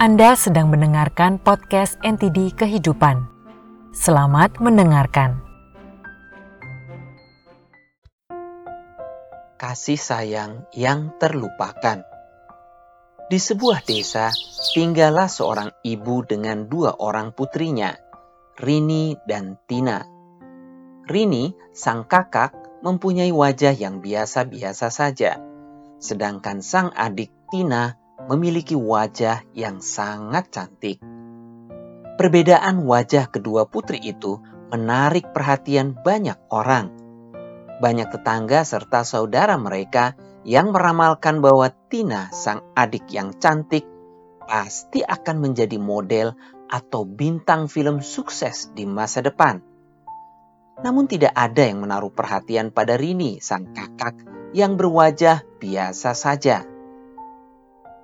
Anda sedang mendengarkan podcast NTD Kehidupan. Selamat mendengarkan. Kasih sayang yang terlupakan. Di sebuah desa, tinggallah seorang ibu dengan dua orang putrinya, Rini dan Tina. Rini, sang kakak, mempunyai wajah yang biasa-biasa saja, sedangkan sang adik Tina memiliki wajah yang sangat cantik. Perbedaan wajah kedua putri itu menarik perhatian banyak orang. Banyak tetangga serta saudara mereka yang meramalkan bahwa Tina, sang adik yang cantik, pasti akan menjadi model atau bintang film sukses di masa depan. Namun tidak ada yang menaruh perhatian pada Rini, sang kakak yang berwajah biasa saja.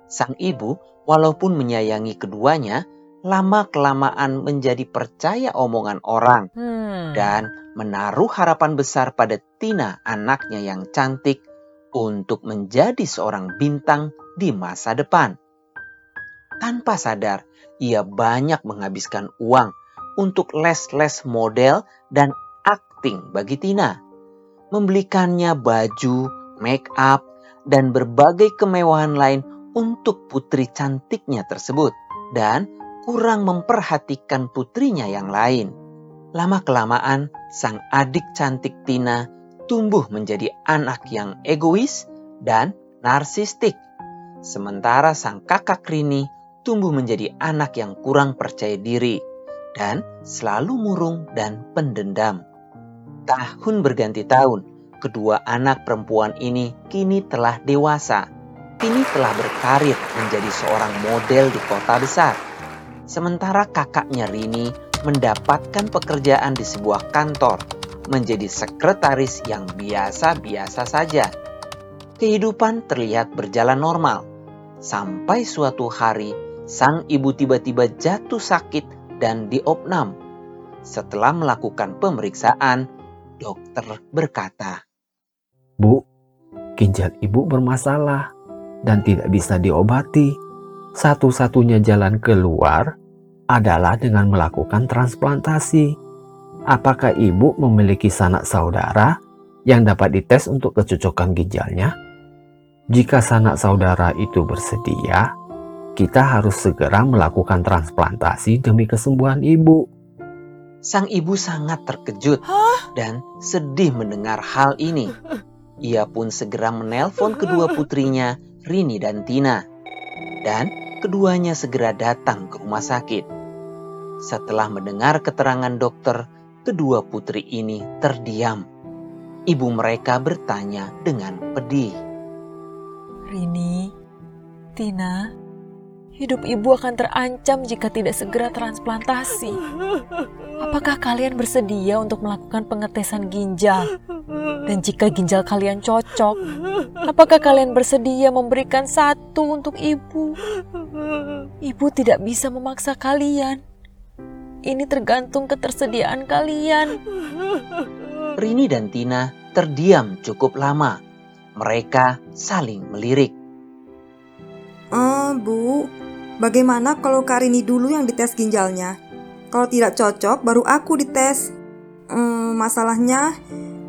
Sang ibu, walaupun menyayangi keduanya, lama-kelamaan menjadi percaya omongan orang Hmm. dan menaruh harapan besar pada Tina, anaknya yang cantik, untuk menjadi seorang bintang di masa depan. Tanpa sadar, ia banyak menghabiskan uang untuk les-les model dan akting bagi Tina. Membelikannya baju, make up, dan berbagai kemewahan lain untuk putri cantiknya tersebut dan kurang memperhatikan putrinya yang lain. Lama-kelamaan, sang adik cantik Tina tumbuh menjadi anak yang egois dan narsistik. Sementara sang kakak Rini tumbuh menjadi anak yang kurang percaya diri dan selalu murung dan pendendam. Tahun berganti tahun, kedua anak perempuan ini kini telah dewasa kini telah berkarir menjadi seorang model di kota besar. Sementara kakaknya Rini mendapatkan pekerjaan di sebuah kantor menjadi sekretaris yang biasa-biasa saja. Kehidupan terlihat berjalan normal. Sampai suatu hari, sang ibu tiba-tiba jatuh sakit dan diopnam. Setelah melakukan pemeriksaan, dokter berkata, Bu, ginjal ibu bermasalah dan tidak bisa diobati. Satu-satunya jalan keluar adalah dengan melakukan transplantasi. Apakah ibu memiliki sanak saudara yang dapat dites untuk kecocokan ginjalnya? Jika sanak saudara itu bersedia, kita harus segera melakukan transplantasi demi kesembuhan ibu. Sang ibu sangat terkejut dan sedih mendengar hal ini. Ia pun segera menelpon kedua putrinya, Rini dan Tina. Dan keduanya segera datang ke rumah sakit. Setelah mendengar keterangan dokter, kedua putri ini terdiam. Ibu mereka bertanya dengan pedih. Rini, Tina, hidup ibu akan terancam jika tidak segera transplantasi. Apakah kalian bersedia untuk melakukan pengetesan ginjal? Dan jika ginjal kalian cocok, apakah kalian bersedia memberikan satu untuk ibu? Ibu tidak bisa memaksa kalian. Ini tergantung ketersediaan kalian. Rini dan Tina terdiam cukup lama. Mereka saling melirik. Eh, Bu, bagaimana kalau Karini dulu yang dites ginjalnya? Kalau tidak cocok, baru aku dites. Hmm, masalahnya,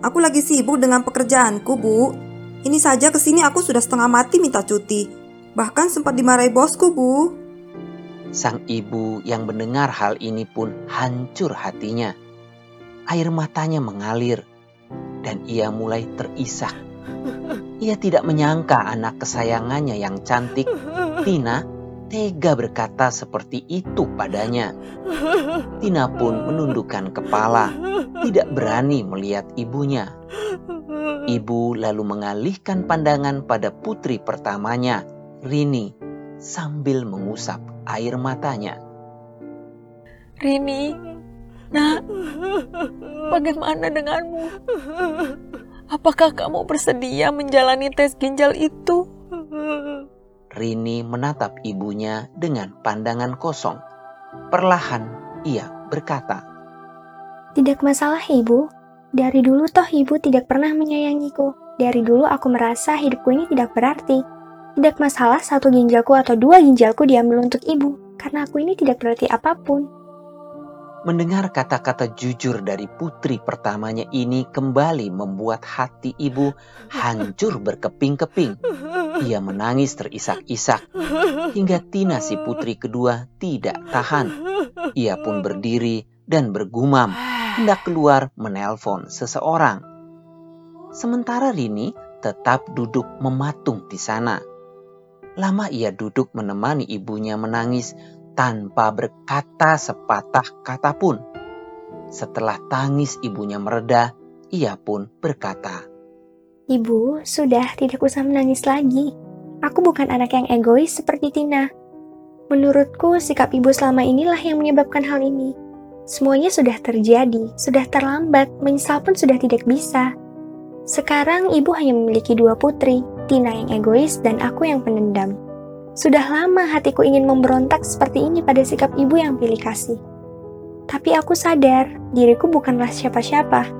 aku lagi sibuk dengan pekerjaanku, Bu. Ini saja ke sini aku sudah setengah mati minta cuti. Bahkan sempat dimarahi bosku, Bu. Sang ibu yang mendengar hal ini pun hancur hatinya. Air matanya mengalir dan ia mulai terisak. Ia tidak menyangka anak kesayangannya yang cantik, Tina, tega berkata seperti itu padanya. Tina pun menundukkan kepala, tidak berani melihat ibunya. Ibu lalu mengalihkan pandangan pada putri pertamanya, Rini, sambil mengusap air matanya. Rini, nak, bagaimana denganmu? Apakah kamu bersedia menjalani tes ginjal itu? Rini menatap ibunya dengan pandangan kosong. Perlahan ia berkata, Tidak masalah, Ibu. Dari dulu toh Ibu tidak pernah menyayangiku. Dari dulu aku merasa hidupku ini tidak berarti. Tidak masalah satu ginjalku atau dua ginjalku diambil untuk ibu, karena aku ini tidak berarti apa pun. Mendengar kata-kata jujur dari putri pertamanya ini kembali membuat hati ibu hancur berkeping-keping. Ia menangis terisak-isak hingga Tina si putri kedua tidak tahan. Ia pun berdiri dan bergumam hendak keluar menelpon seseorang. Sementara Rini tetap duduk mematung di sana. Lama ia duduk menemani ibunya menangis tanpa berkata sepatah kata pun. Setelah tangis ibunya mereda, ia pun berkata, Ibu, sudah tidak usah menangis lagi. Aku bukan anak yang egois seperti Tina. Menurutku, sikap ibu selama inilah yang menyebabkan hal ini. Semuanya sudah terjadi, sudah terlambat, menyesal pun sudah tidak bisa. Sekarang ibu hanya memiliki dua putri, Tina yang egois dan aku yang penendam. Sudah lama hatiku ingin memberontak seperti ini pada sikap ibu yang pilih kasih. Tapi aku sadar, diriku bukanlah siapa-siapa.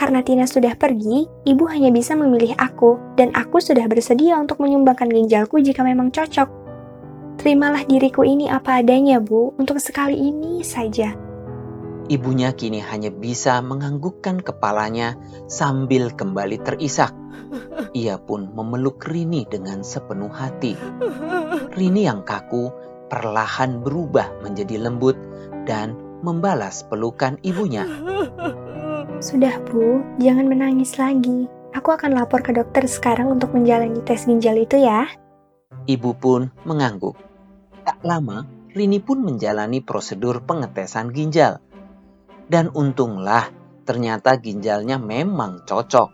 Karena Tina sudah pergi, ibu hanya bisa memilih aku, dan aku sudah bersedia untuk menyumbangkan ginjalku jika memang cocok. Terimalah diriku ini apa adanya, Bu, untuk sekali ini saja. Ibunya kini hanya bisa menganggukkan kepalanya sambil kembali terisak. Ia pun memeluk Rini dengan sepenuh hati. Rini yang kaku perlahan berubah menjadi lembut dan membalas pelukan ibunya. Sudah, Bu, jangan menangis lagi. Aku akan lapor ke dokter sekarang untuk menjalani tes ginjal itu ya. Ibu pun mengangguk. Tak lama, Rini pun menjalani prosedur pengetesan ginjal. Dan untunglah ternyata ginjalnya memang cocok.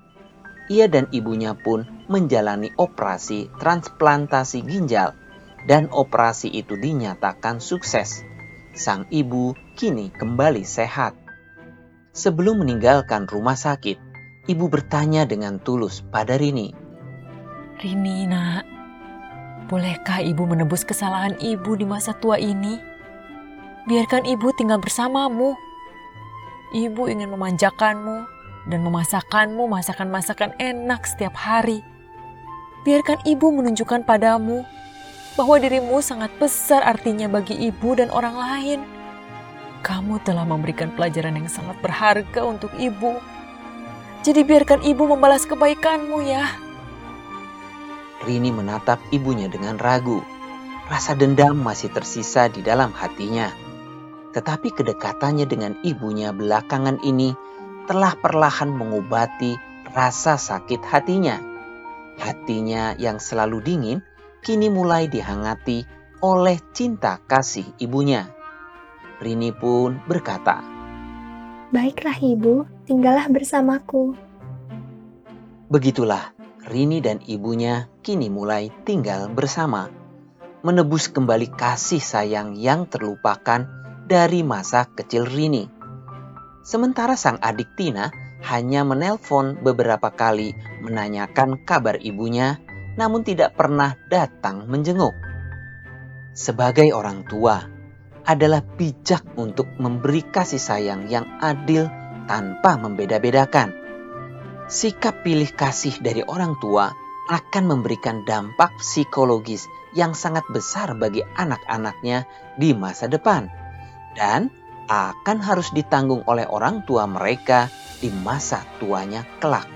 Ia dan ibunya pun menjalani operasi transplantasi ginjal dan operasi itu dinyatakan sukses. Sang ibu kini kembali sehat. Sebelum meninggalkan rumah sakit, ibu bertanya dengan tulus pada Rini. Rini, nak, bolehkah ibu menebus kesalahan ibu di masa tua ini? Biarkan ibu tinggal bersamamu. Ibu ingin memanjakanmu dan memasakkanmu masakan-masakan enak setiap hari. Biarkan ibu menunjukkan padamu bahwa dirimu sangat besar artinya bagi ibu dan orang lain. Kamu telah memberikan pelajaran yang sangat berharga untuk ibu. Jadi biarkan ibu membalas kebaikanmu ya. Rini menatap ibunya dengan ragu. Rasa dendam masih tersisa di dalam hatinya. Tetapi kedekatannya dengan ibunya belakangan ini telah perlahan mengobati rasa sakit hatinya. Hatinya yang selalu dingin kini mulai dihangati oleh cinta kasih ibunya. Rini pun berkata, Baiklah ibu, tinggallah bersamaku. Begitulah Rini dan ibunya kini mulai tinggal bersama. Menebus kembali kasih sayang yang terlupakan dari masa kecil Rini. Sementara sang adik Tina hanya menelpon beberapa kali menanyakan kabar ibunya, namun tidak pernah datang menjenguk. Sebagai orang tua, adalah bijak untuk memberi kasih sayang yang adil tanpa membeda-bedakan. Sikap pilih kasih dari orang tua akan memberikan dampak psikologis yang sangat besar bagi anak-anaknya di masa depan dan akan harus ditanggung oleh orang tua mereka di masa tuanya kelak.